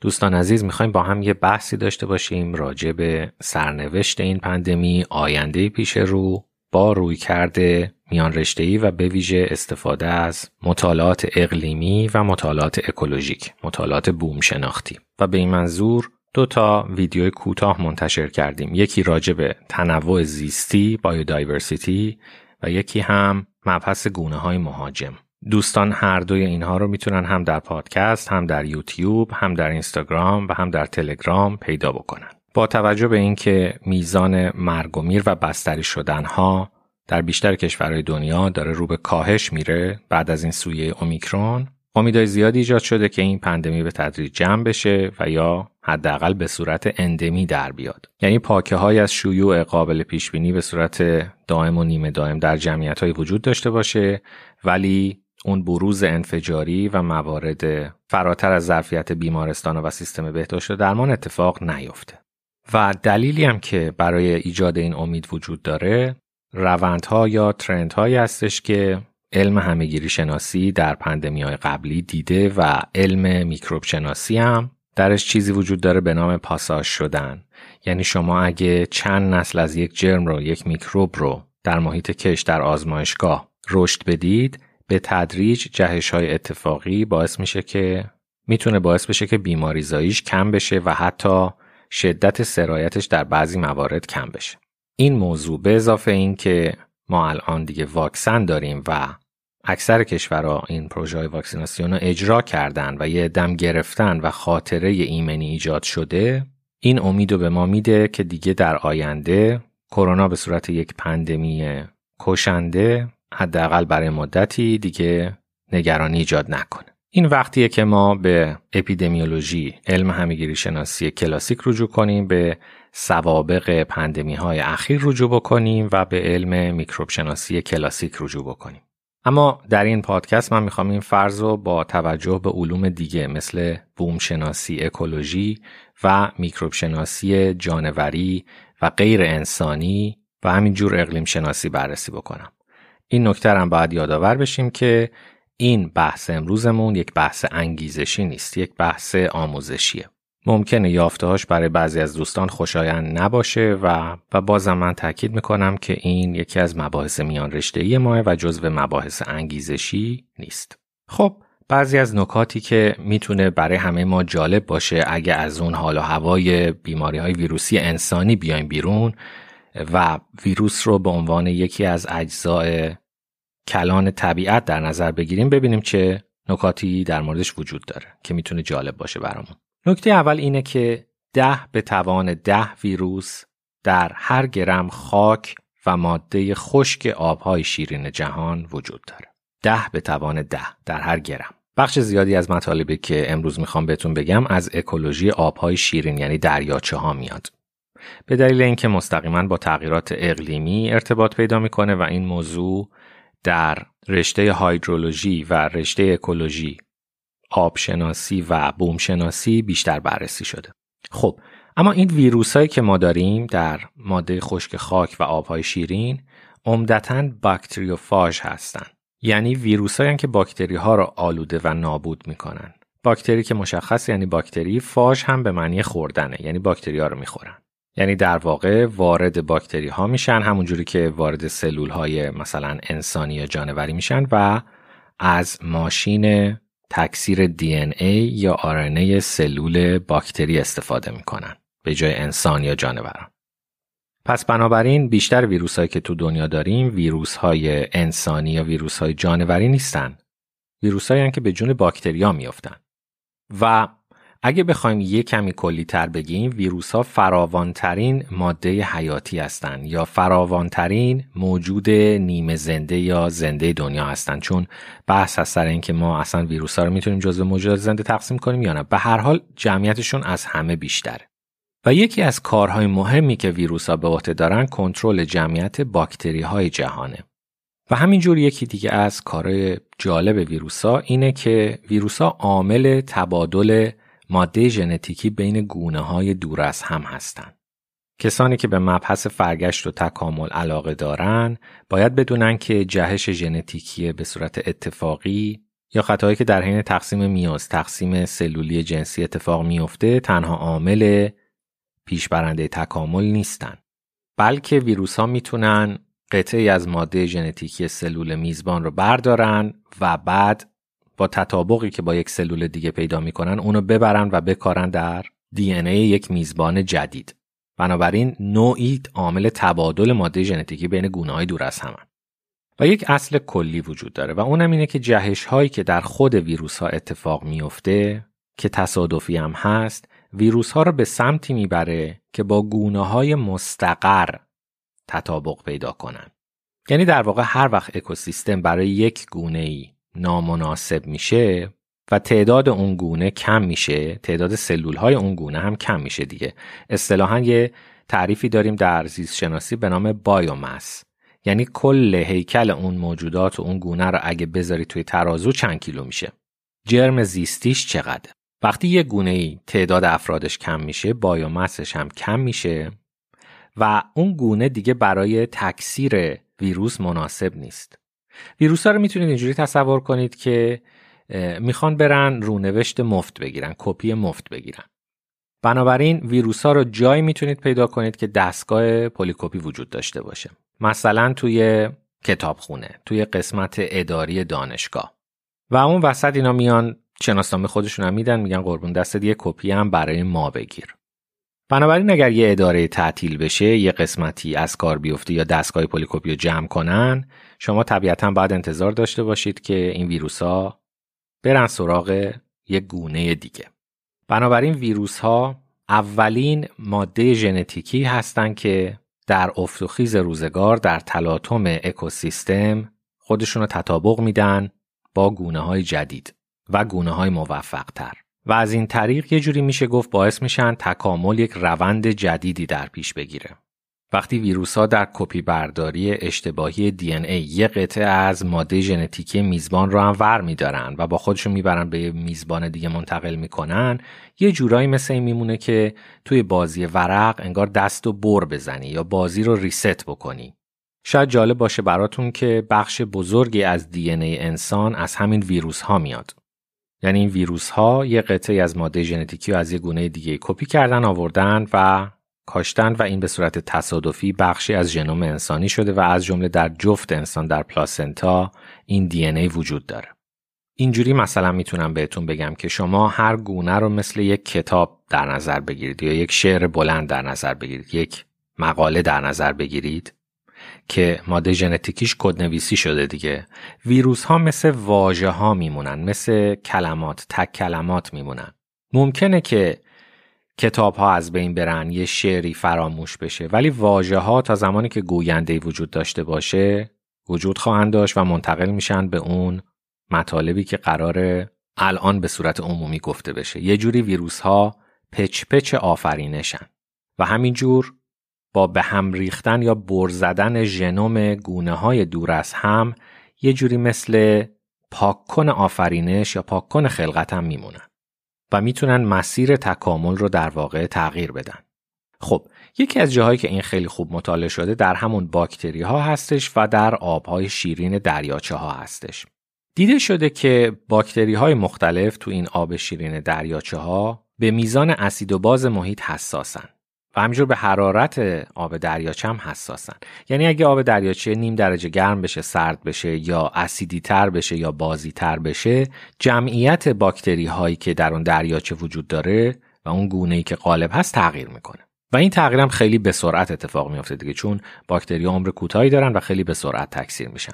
دوستان عزیز می‌خوایم با هم یه بحثی داشته باشیم راجع به سرنوشت این پندمی آینده پیش رو با روی کرده میان رشته‌ای و به ویژه استفاده از مطالعات اقلیمی و مطالعات اکولوژیک مطالعات بوم شناختی. و به این منظور دو تا ویدیو کوتاه منتشر کردیم. یکی راجع به تنوع زیستی بایودایورسیتی و یکی هم مبحث گونه های مهاجم. دوستان هر دوی اینها رو می‌تونن هم در پادکست هم در یوتیوب هم در اینستاگرام و هم در تلگرام پیدا بکنن. با توجه به اینکه میزان مرگ و میر و بستری شدن ها در بیشتر کشورهای دنیا داره رو به کاهش میره بعد از این سویه اومیکرون امیدهای زیادی ایجاد شده که این پندمی به تدریج جمع بشه و یا حداقل به صورت اندمی در بیاد. یعنی پاکه های از شیوع قابل پیش بینی به صورت دائم و نیمه دائم در جمعیت های وجود داشته باشه ولی اون بروز انفجاری و موارد فراتر از ظرفیت بیمارستان و سیستم بهداشت درمان اتفاق نیفته و دلیلی هم که برای ایجاد این امید وجود داره روندها یا ترندهایی هستش که علم همهگیری شناسی در پندمی های قبلی دیده و علم میکروب شناسی هم درش چیزی وجود داره به نام پاساژ شدن. یعنی شما اگه چند نسل از یک جرم رو یک میکروب رو در محیط کش در آزمایشگاه رشد بدید به تدریج جهش های اتفاقی باعث میشه که می‌تونه باعث بشه که بیماری زاییش کم بشه و حتی شدت سرایتش در بعضی موارد کم بشه. این موضوع به اضافه این که ما الان دیگه واکسن داریم و اکثر کشورها این پروژه واکسیناسیون رو اجرا کردن و یه دم گرفتن و خاطره ایمنی ایجاد شده این امید رو به ما میده که دیگه در آینده کرونا به صورت یک پندمی کشنده حداقل برای مدتی دیگه نگرانی ایجاد نکنه. این وقتیه که ما به اپیدمیولوژی علم همگیری شناسی کلاسیک رجوع کنیم به سوابق پندمی های اخیر رجوع بکنیم و به علم میکروب شناسی کلاسیک رجوع بکنیم. اما در این پادکست من می‌خوام این فرض رو با توجه به علوم دیگه مثل بوم شناسی اکولوژی و میکروب شناسی جانوری و غیر انسانی و همینجور اقلیم شناسی بررسی بکنم. این نکته هم باید یادآور بشیم که این بحث امروزمون یک بحث انگیزشی نیست یک بحث آموزشیه. ممکنه یافتهاش برای بعضی از دوستان خوشایند نباشه و و بازم من تاکید می‌کنم که این یکی از مباحث میان رشته ای ماه و جزو مباحث انگیزشی نیست. خب بعضی از نکاتی که می‌تونه برای همه ما جالب باشه اگه از اون حال و هوای بیماری های ویروسی انسانی بیایم بیرون و ویروس رو به عنوان یکی از اجزای کلان طبیعت در نظر بگیریم ببینیم چه نکاتی در موردش وجود داره که می‌تونه جالب باشه برامون. نکته اول اینه که ده به توان ده ویروس در هر گرم خاک و ماده خشک آبهای شیرین جهان وجود داره. ده به توان ده در هر گرم. بخش زیادی از مطالبی که امروز می‌خوام بهتون بگم از اکولوژی آبهای شیرین یعنی دریاچه ها میاد. به دلیل اینکه مستقیما با تغییرات اقلیمی ارتباط پیدا می‌کنه و این موضوع در رشته هایدرولوژی و رشته اکولوژی آبشناسی و بومشناسی بیشتر بررسی شده. خب اما این ویروس هایی که ما داریم در ماده خشک خاک و آبهای شیرین عمدتا باکتریوفاژ هستند یعنی ویروس هایی که باکتری ها را آلوده و نابود می‌کنن. باکتری که مشخص یعنی باکتری فاژ هم به معنی خوردنه یعنی باکتری ها رو می‌خورن. یعنی در واقع وارد باکتری ها میشن همونجوری که وارد سلول های مثلا انسانی یا جانوری میشن و از ماشین تکثیر دی ای یا آرنه سلول باکتری استفاده می‌کنن به جای انسان یا جانوران. پس بنابراین بیشتر ویروس هایی که تو دنیا داریم ویروس های انسانی یا ویروس های جانوری نیستن. ویروس هایی که به جون باکتریا میافتن. و اگه بخوایم یه کمی کلی تر بگیم ویروس ها فراوانترین ماده حیاتی هستند یا فراوانترین موجود نیمه زنده یا زنده دنیا هستند چون بحث هست سر اینکه ما اصلا ویروس ها رو می‌تونیم جزو موجودات زنده تقسیم کنیم یا نه. به هر حال جمعیتشون از همه بیشتره. و یکی از کارهای مهمی که ویروس ها به عهده دارن کنترل جمعیت باکتری های جهانه. و همینجور یکی دیگه از کارهای جالب ویروس ها اینه که ویروس ها عامل تبادل ماده ژنتیکی بین گونه های دور از هم هستند. کسانی که به مبحث فرگشت و تکامل علاقه دارن باید بدونن که جهش ژنتیکی به صورت اتفاقی یا خطایی که در حین تقسیم میاز تقسیم سلولی جنسی اتفاق میفته تنها عامل پیشبرنده تکامل نیستن بلکه ویروس ها می‌تونن قطعی از ماده ژنتیکی سلول میزبان رو بردارن و بعد با تطابقی که با یک سلول دیگه پیدا می‌کنن اونو ببرن و بکارن در دی ای یک میزبان جدید. بنابراین نوعی عامل تبادل ماده ژنتیکی بین گونه های دور از همن و یک اصل کلی وجود داره و اونم اینه که جهش هایی که در خود ویروس ها اتفاق میفته که تصادفی هم هست ویروس ها رو به سمتی می‌بره که با گونه های مستقر تطابق پیدا کنن. یعنی در واقع هر وقت اکوسیستم برای یک گونه ای نامناسب میشه و تعداد اون گونه کم میشه تعداد سلول های اون گونه هم کم میشه دیگه. اصطلاحا یه تعریفی داریم در زیست شناسی به نام بایومس یعنی کل هیکل اون موجودات و اون گونه رو اگه بذاری توی ترازو چند کیلو میشه؟ جرم زیستیش چقدر؟ وقتی یه گونه ای تعداد افرادش کم میشه biomass ش هم کم میشه و اون گونه دیگه برای تکثیر ویروس مناسب نیست. ویروس ها رو می‌تونید اینجوری تصور کنید که می‌خوان برن رونوشت مفت بگیرن کپی مفت بگیرن. بنابراین ویروس ها رو جایی می‌تونید پیدا کنید که دستگاه پلیکوپی وجود داشته باشه. مثلا توی کتابخونه توی قسمت اداری دانشگاه. و اون وسط اینا میان شناسنامه خودشون هم میدن میگن قربون دست یه کپی هم برای ما بگیر. بنابراین اگر یه اداره تعطیل بشه یه قسمتی از کار بیفته یا دستگاه پلیکوپی رو جمع کنن شما طبیعتا باید انتظار داشته باشید که این ویروس ها برن سراغ یک گونه دیگه. بنابراین ویروس ها اولین ماده ژنتیکی هستند که در افت و خیز روزگار در تلاطم اکوسیستم خودشون رو تطابق میدن با گونه های جدید و گونه های موفق تر و از این طریق یه جوری میشه گفت باعث میشن تکامل یک روند جدیدی در پیش بگیره. وقتی ویروس ها در کپی برداری اشتباهی دی ای یه قطعه از ماده ژنتیکی میزبان رو هم ور میدارن و با خودشون می‌برن به میزبان دیگه منتقل می‌کنن یه جورایی مثل این میمونه که توی بازی ورق انگار دست و بر بزنی یا بازی رو ریست بکنی. شاید جالب باشه براتون که بخش بزرگی از دی ای انسان از همین ویروس ها میاد. یعنی این ویروس ها یه قطعه از ماده ژنتیکی از یه گونه دیگه کپی کردن آوردن و کاشتن و این به صورت تصادفی بخشی از ژنوم انسانی شده و از جمله در جفت انسان در پلاسنتا این دی ای وجود داره. اینجوری مثلا می‌تونم بهتون بگم که شما هر گونه رو مثل یک کتاب در نظر بگیرید یا یک شعر بلند در نظر بگیرید یک مقاله در نظر بگیرید که ماده ژنتیکیش کدنویسی شده دیگه ویروس ها مثل واژه ها میمونن مثل کلمات تک کلمات میمونن ممکنه که کتاب ها از بین برن یه شعری فراموش بشه. ولی واژه ها تا زمانی که گوینده وجود داشته باشه وجود خواهند داشت و منتقل میشن به اون مطالبی که قرار الان به صورت عمومی گفته بشه. یه جوری ویروس ها پچ پچ آفرینشن. و همینجور با به هم ریختن یا بر زدن ژنوم گونه های دور از هم یه جوری مثل پاککن آفرینش یا پاککن خلقت هم میمونن. و می‌تونن مسیر تکامل رو در واقع تغییر بدن. خب یکی از جاهایی که این خیلی خوب مطالعه شده در همون باکتری ها هستش و در آبهای شیرین دریاچه ها هستش. دیده شده که باکتری های مختلف تو این آب شیرین دریاچه ها به میزان اسید و باز محیط حساسن. همینجور به حرارت آب دریاچه هم حساسن. یعنی اگه آب دریاچه نیم درجه گرم بشه سرد بشه یا اسیدی تر بشه یا بازی تر بشه جمعیت باکتری هایی که در اون دریاچه وجود داره و اون گونه ای که غالب هست تغییر می‌کنه. و این تغییر هم خیلی به سرعت اتفاق میافته دیگه چون باکتری عمر کوتاهی دارن و خیلی به سرعت تکثیر میشن.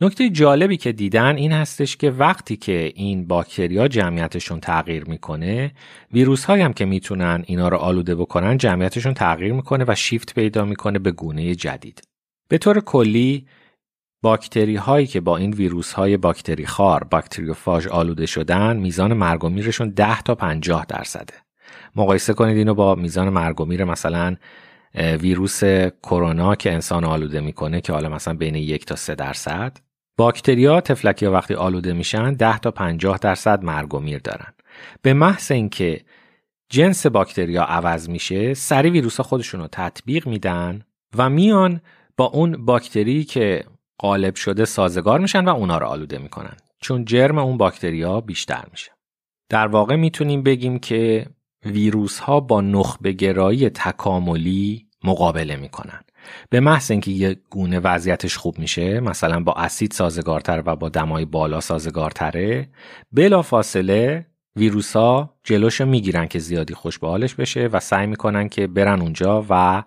نکته جالبی که دیدن این هستش که وقتی که این باکتریا جمعیتشون تغییر می‌کنه ویروس هم که می‌تونن اینا رو آلوده بکنن جمعیتشون تغییر می‌کنه و شیفت پیدا می‌کنه به گونه جدید. به طور کلی باکتری هایی که با این ویروس های باکتری خار باکتریوفاژ آلوده شدن میزان مرگ و میرشون 10 تا 50 درصده مقایسه کنید اینو با میزان مرگ و میر مثلا ویروس کرونا که انسان آلوده می‌کنه که حالا مثلا بین یک تا سه درصد. باکتریا تفلکی وقتی آلوده میشن 10 تا 50 درصد مرگ و میر دارن. به محض اینکه جنس باکتریا عوض میشه سری ویروس خودشون رو تطبیق میدن و میان با اون باکتری که غالب شده سازگار میشن و اونا رو آلوده می‌کنن. چون جرم اون باکتریا بیشتر میشه. در واقع می‌تونیم بگیم که ویروس ها با نخبه گرایی تکاملی مقابله می‌کنن. به محض اینکه یک گونه وضعیتش خوب میشه مثلا با اسید سازگارتر و با دمای بالا سازگارتره بلا فاصله ویروس ها جلوشو می‌گیرن که زیادی خوش به حالش بشه و سعی می‌کنن که برن اونجا و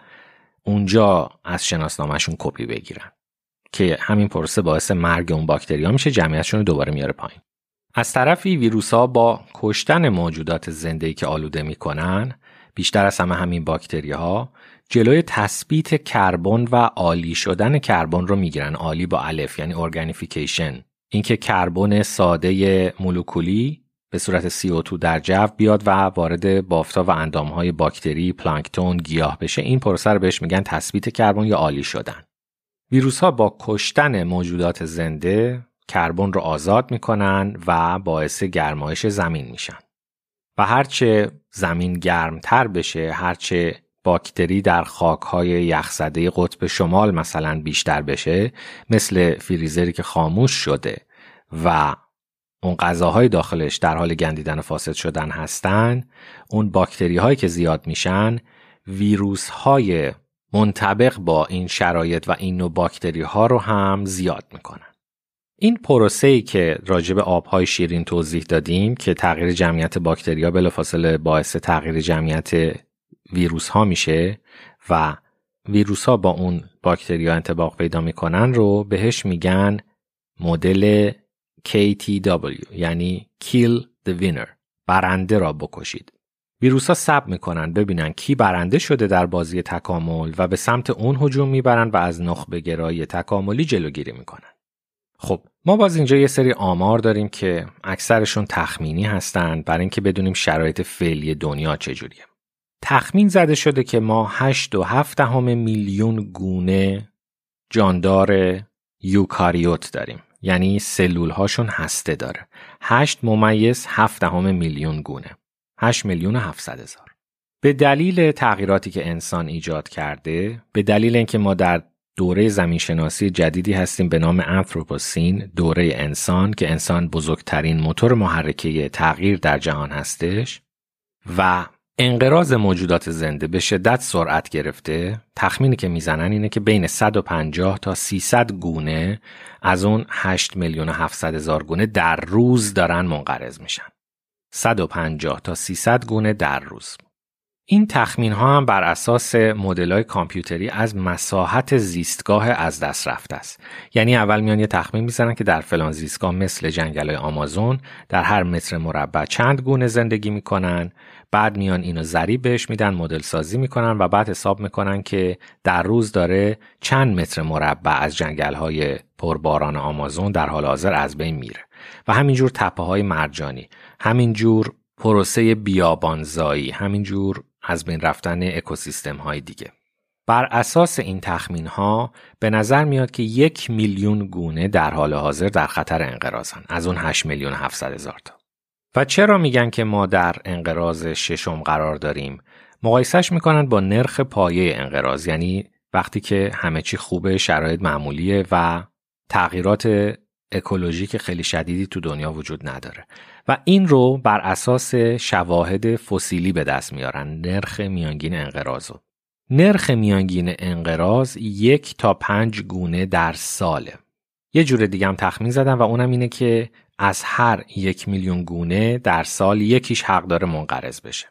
اونجا از شناسنامهشون کپی بگیرن که همین پروسه باعث مرگ اون باکتریا میشه جمعیتشون رو دوباره میاره پایین. از طرفی ویروس ها با کشتن موجودات زنده که آلوده می‌کنن بیشتر از همه همین باکتری ها جلوی تثبیت کربن و آلی شدن کربن رو می‌گیرن آلی با الف یعنی organification اینکه کربن ساده مولکولی به صورت CO2 در جو بیاد و وارد بافتا و اندامهای باکتری، پلانکتون، گیاه بشه این پروسه رو بهش میگن تثبیت کربن یا آلی شدن. ویروس ها با کشتن موجودات زنده کربن رو آزاد می‌کنن و باعث گرمایش زمین میشن. و هرچه زمین گرمتر بشه، هرچه باکتری در خاکهای یخزده قطب شمال مثلا بیشتر بشه مثل فریزری که خاموش شده و اون غذاهای داخلش در حال گندیدن و فاسد شدن هستن اون باکتری هایی که زیاد میشن ویروس های منطبق با این شرایط و این نوع باکتری ها رو هم زیاد می‌کنن. این پروسه ای که راجب آبهای شیرین توضیح دادیم که تغییر جمعیت باکتریا بلافاصله باعث تغییر جمعیت ویروس ها میشه و ویروس ها با اون باکتریا انتباق پیدا می‌کنن رو بهش میگن مدل KTW یعنی Kill the Winner برنده را بکشید. ویروس ها سب می‌کنن ببینن کی برنده شده در بازی تکامل و به سمت اون هجوم می‌برن و از نخبه گرایی تکاملی جلوگیری می‌کنن. خب ما باز اینجا یه سری آمار داریم که اکثرشون تخمینی هستند برای اینکه بدونیم شرایط فعلی دنیا چجوریه. تخمین زده شده که ما 8 و 7 همه میلیون گونه جاندار یوکاریوت داریم. یعنی سلول هاشون هسته داره. 8 ممیز 7 همه میلیون گونه. 8 میلیون و 700 هزار. به دلیل تغییراتی که انسان ایجاد کرده به دلیل اینکه ما در دوره زمین شناسی جدیدی هستیم به نام انثروپوسین دوره انسان که انسان بزرگترین موتور محرکه تغییر در جهان هستش و انقراض موجودات زنده به شدت سرعت گرفته. تخمینی که می‌زنن اینه که بین 150 تا 300 گونه از اون 8 میلیون و 700 هزار گونه در روز دارن منقرض میشن. 150 تا 300 گونه در روز. این تخمین ها هم بر اساس مدل های کامپیوتری از مساحت زیستگاه از دست رفته است. یعنی اول میان یه تخمین می‌زنن که در فلان زیستگاه مثل جنگل های آمازون در هر متر مربع چند گونه زندگی می‌کنن. بعد میان اینو ذریب بهش میدن مدل سازی می‌کنن و بعد حساب می‌کنن که در روز داره چند متر مربع از جنگل های پرباران آمازون در حال حاضر از بین میره. و همینجور تپه های مرجانی همینجور پروسه بیابانزایی همینجور از بین رفتن اکوسیستم های دیگه. بر اساس این تخمین ها به نظر میاد که یک میلیون گونه در حال حاضر در خطر انقراضن. از اون 8 میلیون 700 هزار تا. و چرا میگن که ما در انقراض ششم قرار داریم؟ مقایسش می‌کنن با نرخ پایه انقراض یعنی وقتی که همه چی خوبه شرایط معمولیه و تغییرات اکولوژیک خیلی شدیدی تو دنیا وجود نداره. و این رو بر اساس شواهد فسیلی به دست میارن نرخ میانگین انقراض نرخ میانگین انقراض یک تا پنج گونه در ساله. یه جور دیگه هم تخمین زدن و اونم اینه که از هر یک میلیون گونه در سال یکیش حق داره منقرض بشه.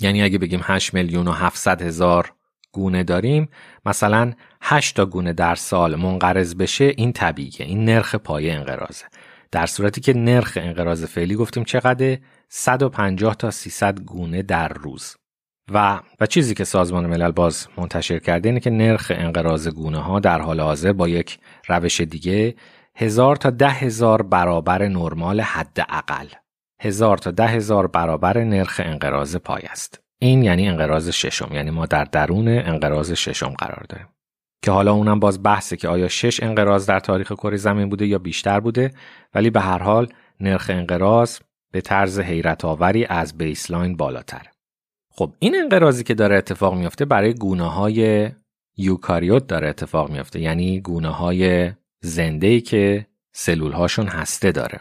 یعنی اگه بگیم 8 میلیون و 700 هزار گونه داریم مثلا 8 تا گونه در سال منقرض بشه این طبیعیه این نرخ پایه انقراضه. در صورتی که نرخ انقراض فعلی گفتیم چقدر 150 تا 300 گونه در روز. و و چیزی که سازمان ملل باز منتشر کرده اینه که نرخ انقراض گونه ها در حال حاضر با یک روش دیگه هزار تا ده هزار برابر نرمال حداقل هزار تا ده هزار برابر نرخ انقراض پای است. این یعنی انقراض ششم یعنی ما در درون انقراض ششم قرار داریم. که حالا اونم باز بحثه که آیا شش انقراض در تاریخ کره زمین بوده یا بیشتر بوده ولی به هر حال نرخ انقراض به طرز حیرت آوری از بیسلاین بالاتر. خب این انقراضی که داره اتفاق میافته برای گونه های یوکاریوت داره اتفاق میافته. یعنی گونه های زنده ای که سلول هاشون هسته داره.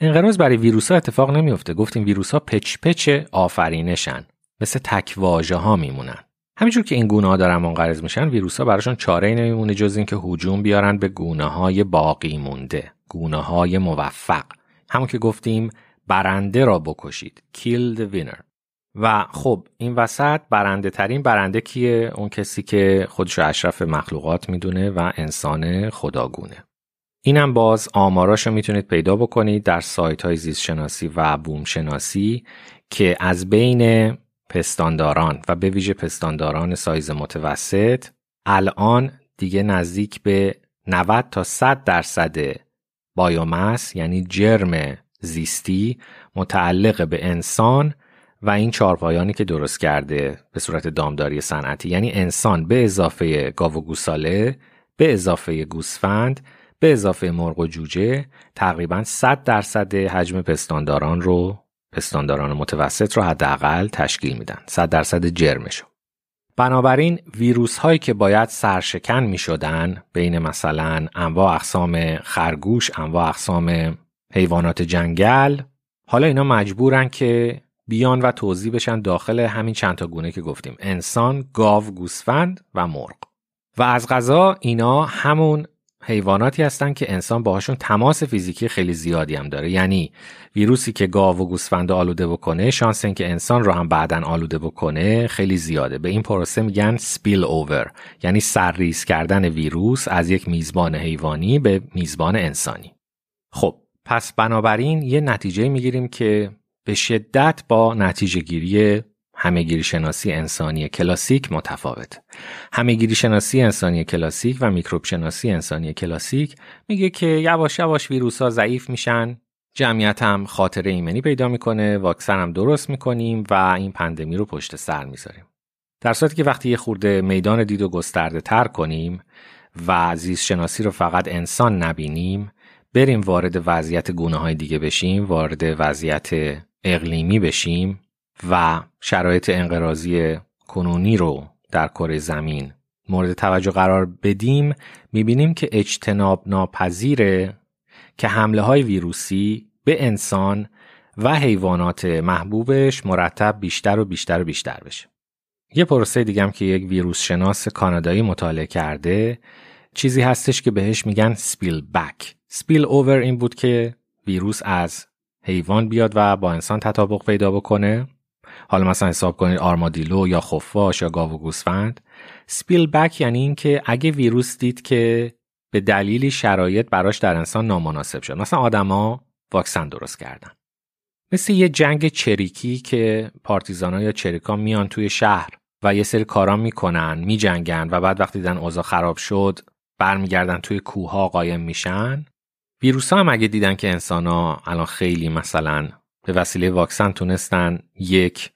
انقراض برای ویروس ها اتفاق نمیفته گفتیم ویروس ها پچ پچ آفرینشن. مثل تکواژه ها میمونن. همینجور که این گونه ها دارن منقرض میشن ویروس ها براشون چاره ای نمیمونه جز اینکه هجوم بیارن به گونه های باقی مونده. گونه های موفق. همون که گفتیم برنده را بکشید. Kill the winner. و خب این وسط برنده ترین برنده کیه؟ اون کسی که خودش اشرف مخلوقات می‌دونه و انسان خداگونه. اینم باز آماراش رو می‌تونید پیدا بکنید در سایت های زیست شناسی و بوم شناسی که از بین پستانداران و به ویژه پستانداران سایز متوسط الان دیگه نزدیک به 90 تا 100 درصد بایومس یعنی جرم زیستی متعلق به انسان و این چهارپایانی که درست کرده به صورت دامداری صنعتی یعنی انسان به اضافه گاو و گوساله به اضافه گوسفند به اضافه مرغ و جوجه تقریبا 100 درصد حجم پستانداران رو پستانداران متوسط رو حداقل تشکیل میدن. 100 درصد جرمشو. بنابراین ویروس هایی که باید سرشکن می شدن بین مثلا انواع اقسام خرگوش انواع اقسام حیوانات جنگل حالا اینا مجبورن که بیان و توضیح بشن داخل همین چند تا گونه که گفتیم. انسان، گاو، گوسفند و مرغ. و از غذا اینا همون حیواناتی هستن که انسان باهاشون تماس فیزیکی خیلی زیادی هم داره. یعنی ویروسی که گاو و گوسفند آلوده بکنه شانس اینکه انسان رو هم بعدا آلوده بکنه خیلی زیاده. به این پروسه میگن سپیل اوور یعنی سرریز کردن ویروس از یک میزبان حیوانی به میزبان انسانی. خب پس بنابراین یه نتیجه می‌گیریم که به شدت با نتیجه گیری همهگیری شناسی انسانی کلاسیک متفاوت. همهگیری شناسی انسانی کلاسیک و میکروب شناسی انسانی کلاسیک میگه که یواش یواش ویروس ها ضعیف میشن جمعیت هم خاطره ایمنی پیدا می‌کنه واکسن هم درست می‌کنیم و این پندمی رو پشت سر می‌ذاریم در صورتی که وقتی یه خورده میدان دید و گسترده تر کنیم و زیست شناسی رو فقط انسان نبینیم بریم وارد وضعیت گونه های دیگه بشیم وارد وضعیت اقلیمی بشیم و شرایط انقراضی کنونی رو در کره زمین مورد توجه قرار بدیم می‌بینیم که اجتناب ناپذیره که حمله های ویروسی به انسان و حیوانات محبوبش مرتب بیشتر و بیشتر و بیشتر بشه. یه پروسه دیگه که یک ویروس شناس کانادایی مطالعه کرده چیزی هستش که بهش میگن سپیل بک. سپیل اوور این بود که ویروس از حیوان بیاد و با انسان تطابق پیدا بکنه؟ حالا مثلا حساب کنید آرمادیلو یا خفاش یا گاو و گوسفند. سپیل بک یعنی اینکه اگه ویروس دید که به دلیلی شرایط براش در انسان نامناسب شد. مثلا آدما واکسن درست کردن. مثل یه جنگ چریکی که پارتیزانا یا چریکا میان توی شهر و یه سری کارا می‌کنن میجنگن و بعد وقتی دیدن اوضاع خراب شد برمیگردن توی کوه قایم میشن. ویروس ها هم اگه دیدن که انسان ها الان خیلی مثلا به وسیله واکسن تونستن یک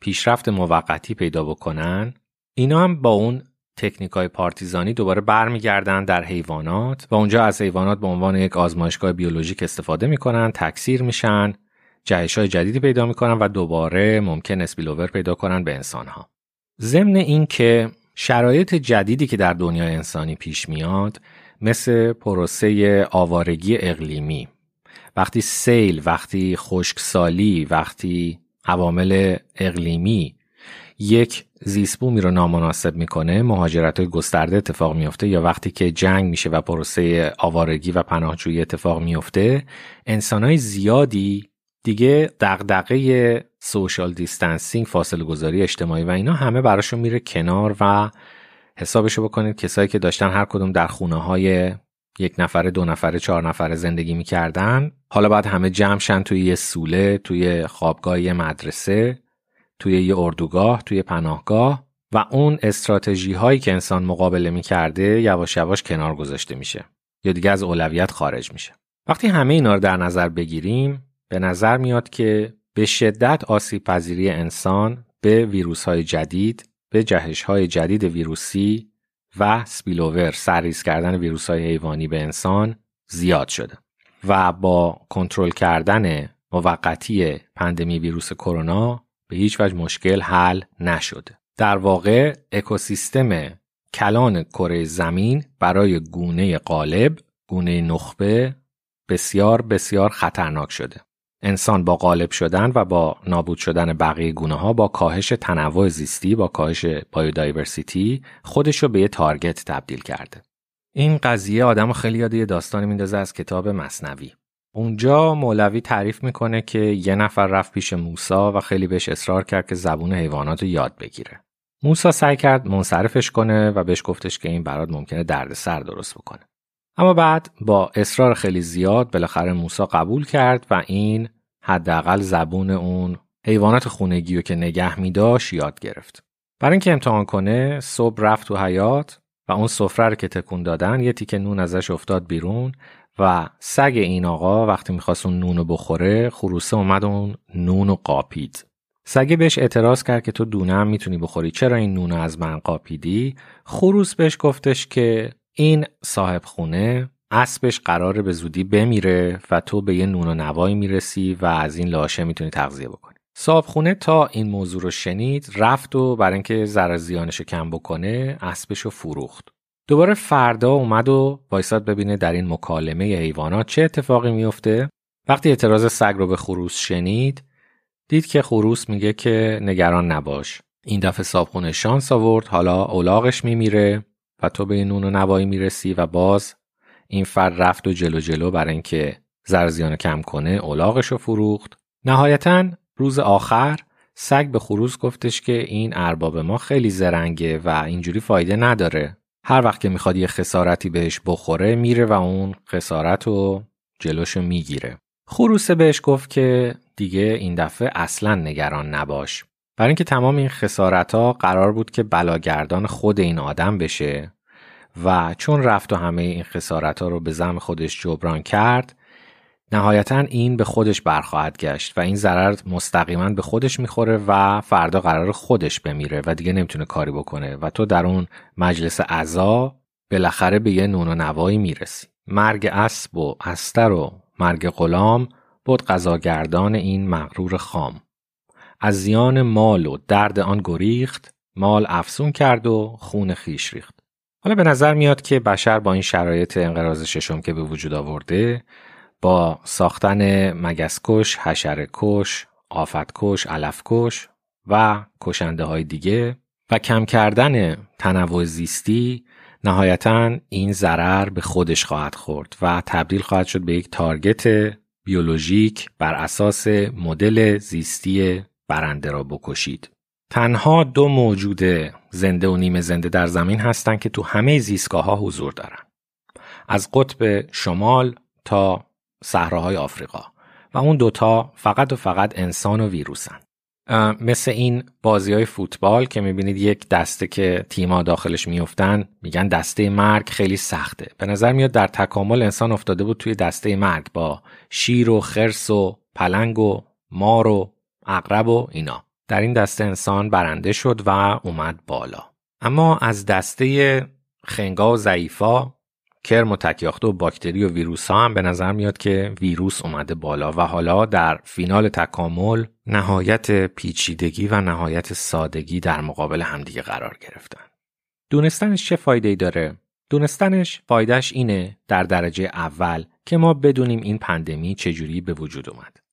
پیشرفت موقتی پیدا بکنن اینا هم با اون تکنیک های پارتیزانی دوباره برمیگردن در حیوانات و اونجا از حیوانات به عنوان یک آزمایشگاه بیولوژیک استفاده می‌کنن تکثیر میشن جهش های جدیدی پیدا می‌کنن و دوباره ممکن اسپیلوور پیدا کنن به انسان ها ضمن این که شرایط جدیدی که در دنیای انسانی پیش میاد مثل پروسه آوارگی اقلیمی. وقتی سیل وقتی خشکسالی وقتی عوامل اقلیمی یک زیسبومی رو نامناسب می‌کنه مهاجرت های گسترده اتفاق میفته یا وقتی که جنگ میشه و پروسه آوارگی و پناهجویی اتفاق میفته انسانهای زیادی دیگه دغدغه social distancing فاصله گذاری اجتماعی و اینا همه براشون میره کنار و حسابشو بکنید. کسایی که داشتن هر کدوم در خونه های یک نفره دو نفره چهار نفره زندگی می‌کردن. حالا باید همه جمع توی یه سوله توی خوابگاه یه مدرسه توی یه اردوگاه توی پناهگاه و اون استراتژی هایی که انسان مقابله می‌کرده یواش یواش کنار گذاشته میشه یا دیگه از اولویت خارج میشه. وقتی همه اینا رو در نظر بگیریم به نظر میاد که به شدت آسیب پذیری انسان به ویروس های جدید به جهش های جدید ویروسی و spillover سرریز کردن ویروس های حیوانی به انسان زیاد شده و با کنترل کردن موقتی پندمی ویروس کرونا به هیچ وجه مشکل حل نشده در واقع اکوسیستم کلان کره زمین برای گونه غالب گونه نخبه بسیار بسیار خطرناک شده. انسان با غالب شدن و با نابود شدن بقیه گونه ها با کاهش تنوع زیستی با کاهش بایودایورسیتی خودش رو به یه تارگت تبدیل کرده. این قضیه آدم خیلی یاد یه داستانی میندازه از کتاب مصنوی. اونجا مولوی تعریف می‌کنه که یه نفر رفت پیش موسا و خیلی بهش اصرار کرد که زبون حیوانات رو یاد بگیره. موسا سعی کرد منصرفش کنه و بهش گفتش که این برات ممکنه دردسر درست بکنه. اما بعد با اصرار خیلی زیاد بالاخره موسا قبول کرد و این حداقل زبون اون حیوانات خونگی رو که نگه می یاد گرفت. برای اینکه امتحان کنه صبح رفت تو حیات و اون سفره رو که تکون دادن یه تیکه نون ازش افتاد بیرون و سگ این آقا وقتی می‌خواست اون نون رو بخوره خروسه اومد اون نون رو قاپید. سگه بهش اعتراض کرد که تو دونه هم می‌تونی بخوری چرا این نون از من قاپیدی خروس بهش گفتش که این صاحب خونه اسبش قراره به زودی بمیره و تو به یه نون و نوایی می‌رسی و از این لاشه می‌تونی تغذیه بکنی. صاحب خونه تا این موضوع رو شنید رفت و برای اینکه ضرر زیانش کم بکنه اسبش رو فروخت. دوباره فردا اومد و وایساد ببینه در این مکالمه حیوانات چه اتفاقی میفته وقتی اعتراض سگ رو به خروس شنید دید که خروس میگه که نگران نباش. این دفعه صابخونه شانس آورد حالا اولاغش میمیره. و تو به نون و نوایی می‌رسی و باز این فرد رفت و جلو جلو برای اینکه زرزیان کم کنه اولاغش رو فروخت. نهایتا روز آخر سگ به خروس گفتش که این ارباب ما خیلی زرنگه و اینجوری فایده نداره. هر وقت که می‌خواد یه خسارتی بهش بخوره میره و اون خسارت رو جلوشو می‌گیره. خروسه بهش گفت که دیگه این دفعه اصلا نگران نباش. برای اینکه تمام این خسارت ها قرار بود که بلاگردان خود این آدم بشه و چون رفت و همه این خسارت ها رو به زم خودش جبران کرد نهایتا این به خودش برخواهد گشت و این ضرر مستقیما به خودش می‌خوره و فردا قرار خودش بمیره و دیگه نمی‌تونه کاری بکنه و تو در اون مجلس عزا بالاخره به یه نون و نوایی می‌رسی. مرگ اسب و استر و مرگ غلام بود قضاگردان این مغرور خام. از زیان مال و درد آن گریخت مال افسون کرد و خون خیش ریخت. حالا به نظر میاد که بشر با این شرایط انقراض ششم که به وجود آورده با ساختن مگسکش، حشرکش، آفتکش، علفکش و کشنده های دیگه و کم کردن تنوع زیستی نهایتا این ضرر به خودش خواهد خورد و تبدیل خواهد شد به یک تارگت بیولوژیک بر اساس مدل زیستی برنده را بکشید. تنها دو موجود زنده و نیمه زنده در زمین هستند که تو همه زیستگاه ها حضور دارن. از قطب شمال تا صحراهای آفریقا و اون دوتا فقط و فقط انسان و ویروسن. مثل این بازی های فوتبال که می‌بینید یک دسته که تیما داخلش میفتن میگن دسته مرگ خیلی سخته به نظر میاد در تکامل انسان افتاده بود توی دسته مرگ با شیر و خرس و پلنگ و مار و اقرب و اینا در این دسته انسان برنده شد و اومد بالا اما از دسته خنگا و ضعیفا کرم و تکیاخته و باکتری و ویروس ها هم به نظر میاد که ویروس اومده بالا و حالا در فینال تکامل نهایت پیچیدگی و نهایت سادگی در مقابل همدیگه قرار گرفتن. دونستنش چه فایده ای داره؟ دونستنش فایدهش اینه در درجه اول که ما بدونیم این پندمی چجوری به وجود اومد.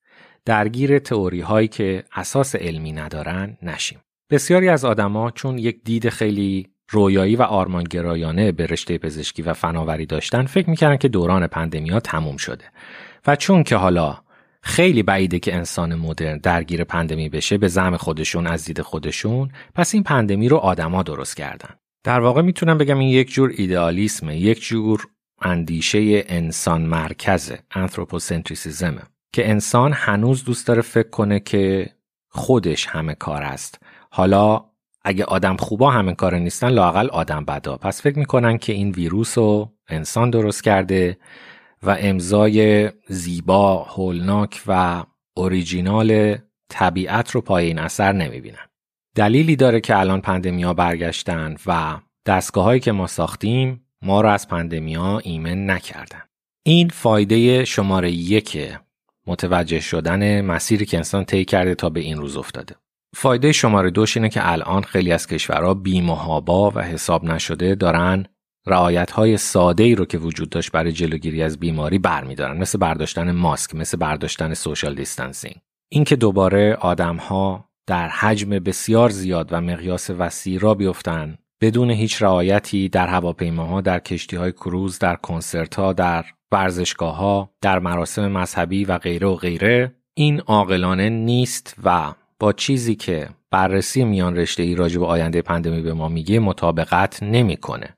درگیر تئوری هایی که اساس علمی ندارن نشیم. بسیاری از آدما چون یک دید خیلی رویایی و آرمانگرایانه به رشته پزشکی و فناوری داشتن فکر می‌کردن که دوران پندمیا تموم شده. و چون که حالا خیلی بعیده که انسان مدرن درگیر پندمی بشه به زعم خودشون از دید خودشون پس این پندمی رو آدما درست کردن. در واقع می‌تونم بگم این یک جور ایدئالیسمه یک جور اندیشه انسان مرکزه انثروپوسنتریسیزمه که انسان هنوز دوست داره فکر کنه که خودش همه کار است حالا اگه آدم خوبا همه کار نیستن لاقل آدم بدا پس فکر می‌کنن که این ویروس رو انسان درست کرده و امضای زیبا، هولناک و اوریجینال طبیعت رو پای این اثر نمی‌بینن. دلیلی داره که الان پندمیا برگشتن و دستگاه هایی که ما ساختیم ما رو از پندمیا ایمن نکردن. این فایده شماره یک متوجه شدن مسیری که انسان طی کرده تا به این روز افتاده. فایده شماره دوش اینه که الان خیلی از کشورها بیمهابا و حساب نشده دارن رعایت های ساده ای رو که وجود داشت برای جلوگیری از بیماری برمیدارن مثل برداشتن ماسک مثل برداشتن سوشال دیستانسینگ اینکه دوباره آدم ها در حجم بسیار زیاد و مقیاس وسیع را بیفتن بدون هیچ رعایتی در هواپیماها در کشتی های کروز در کنسرت ها در ورزشگاه ها در مراسم مذهبی و غیره و غیره این عاقلانه نیست و با چیزی که بررسی میان رشته ای راجع به آینده پندمی به ما میگه مطابقت نمی‌کنه.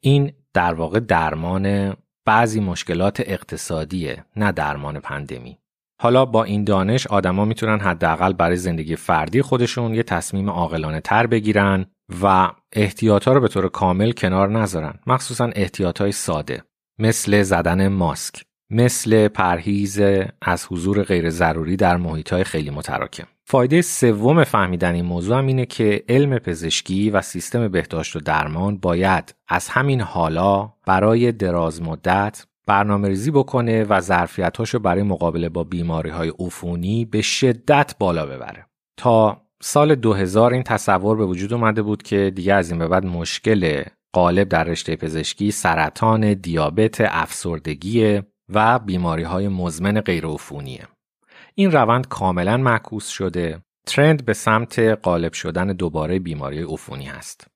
این در واقع درمان بعضی مشکلات اقتصادیه نه درمان پندمی. حالا با این دانش آدما می‌تونن حداقل برای زندگی فردی خودشون یه تصمیم عاقلانه تر بگیرن و احتیاطا رو به طور کامل کنار نذارن. مخصوصا احتیاطای ساده. مثل زدن ماسک. مثل پرهیز از حضور غیر ضروری در محیط های خیلی متراکم. فایده سوم فهمیدن این موضوع هم اینه که علم پزشکی و سیستم بهداشت و درمان باید از همین حالا برای دراز مدت برنامه ریزی بکنه و ظرفیتاشو برای مقابله با بیماری های عفونی به شدت بالا ببره تا سال 2000 این تصور به وجود اومده بود که دیگه از این به بعد مشکل غالب در رشته پزشکی سرطان، دیابت، افسردگی و بیماری های مزمن غیرعفونیه. این روند کاملا معکوس شده. ترند به سمت غالب شدن دوباره بیماری عفونی هست.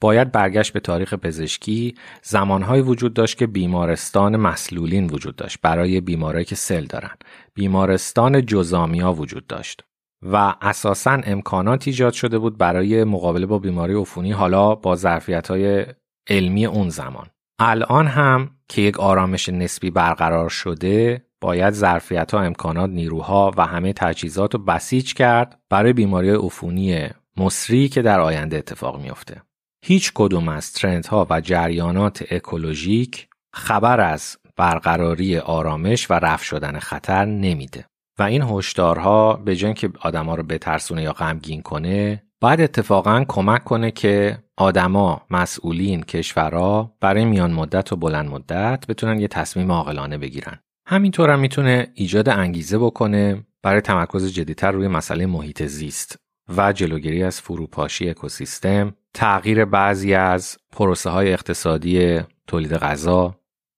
باید برگشت به تاریخ پزشکی. زمانهایی وجود داشت که بیمارستان مسلولین وجود داشت. برای بیمارایی که سل دارن. بیمارستان جزامیا وجود داشت. و اساسا امکانات ایجاد شده بود برای مقابله با بیماری عفونی حالا با ظرفیت های علمی اون زمان. الان هم که یک آرامش نسبی برقرار شده باید ظرفیت ها امکانات نیروها و همه تجهیزات رو بسیج کرد برای بیماری عفونی مصری که در آینده اتفاق میافته. هیچ کدوم از ترندها و جریانات اکولوژیک خبر از برقراری آرامش و رفع شدن خطر نمیده. و این هشدارها به جای که آدما رو بترسونه یا غمگین کنه باید اتفاقا کمک کنه که آدما مسئولین کشورها برای میان مدت و بلند مدت بتونن یه تصمیم عاقلانه بگیرن. همینطور هم می‌تونه ایجاد انگیزه بکنه برای تمرکز جدیتر روی مسئله محیط زیست و جلوگیری از فروپاشی اکوسیستم تغییر بعضی از پروسه های اقتصادی تولید غذا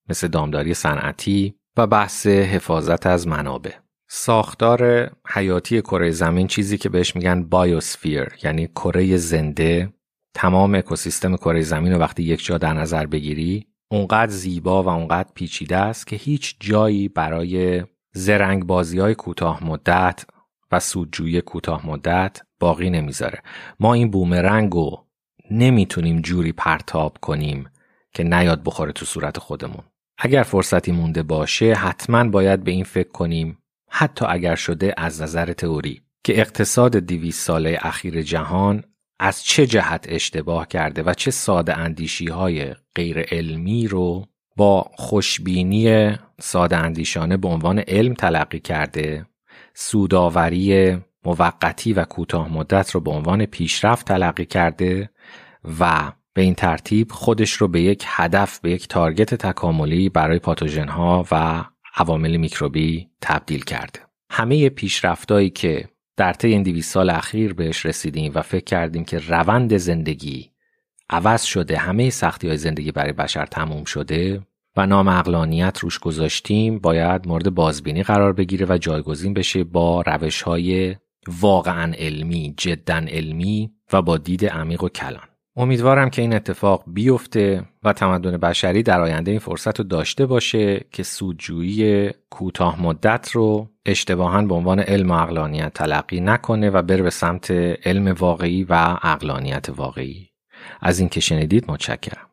مثل دامداری صنعتی و بحث حفاظت از منابع. ساختار حیاتی کره زمین چیزی که بهش میگن بایوسفیر یعنی کره زنده. تمام اکوسیستم کره زمین رو وقتی یک جا در نظر بگیری اونقدر زیبا و اونقدر پیچیده است که هیچ جایی برای زرنگ بازی های کوتاه مدت و سودجویی کوتاه مدت باقی نمی‌ذاره. ما این بومرنگ رو نمی‌تونیم جوری پرتاب کنیم که نیاد بخوره تو صورت خودمون. اگر فرصتی مونده باشه حتما باید به این فکر کنیم حتی اگر شده از نظر تئوری که اقتصاد دیویس ساله اخیر جهان از چه جهت اشتباه کرده و چه ساده اندیشی های غیر علمی رو با خوشبینی ساده اندیشانه به عنوان علم تلقی کرده سوداوری موقتی و کوتاه مدت رو به عنوان پیشرفت تلقی کرده و به این ترتیب خودش رو به یک هدف به یک تارگت تکاملی برای پاتوژن ها و عوامل میکروبی تبدیل کرده. همه پیشرفتایی که در طی این 200 سال اخیر بهش رسیدیم و فکر کردیم که روند زندگی عوض شده همه سختی های زندگی برای بشر تموم شده و نام اقلانیت روش گذاشتیم باید مورد بازبینی قرار بگیره و جایگزین بشه با روش های واقعا علمی جدا علمی و با دید عمیق و کلان. امیدوارم که این اتفاق بیفته و تمدن بشری در آینده این فرصت رو داشته باشه که سودجویی کوتاه مدت رو اشتباها به عنوان علم و اقلانیت تلقی نکنه و بره به سمت علم واقعی و اقلانیت واقعی. از این که شنیدید متشکرم.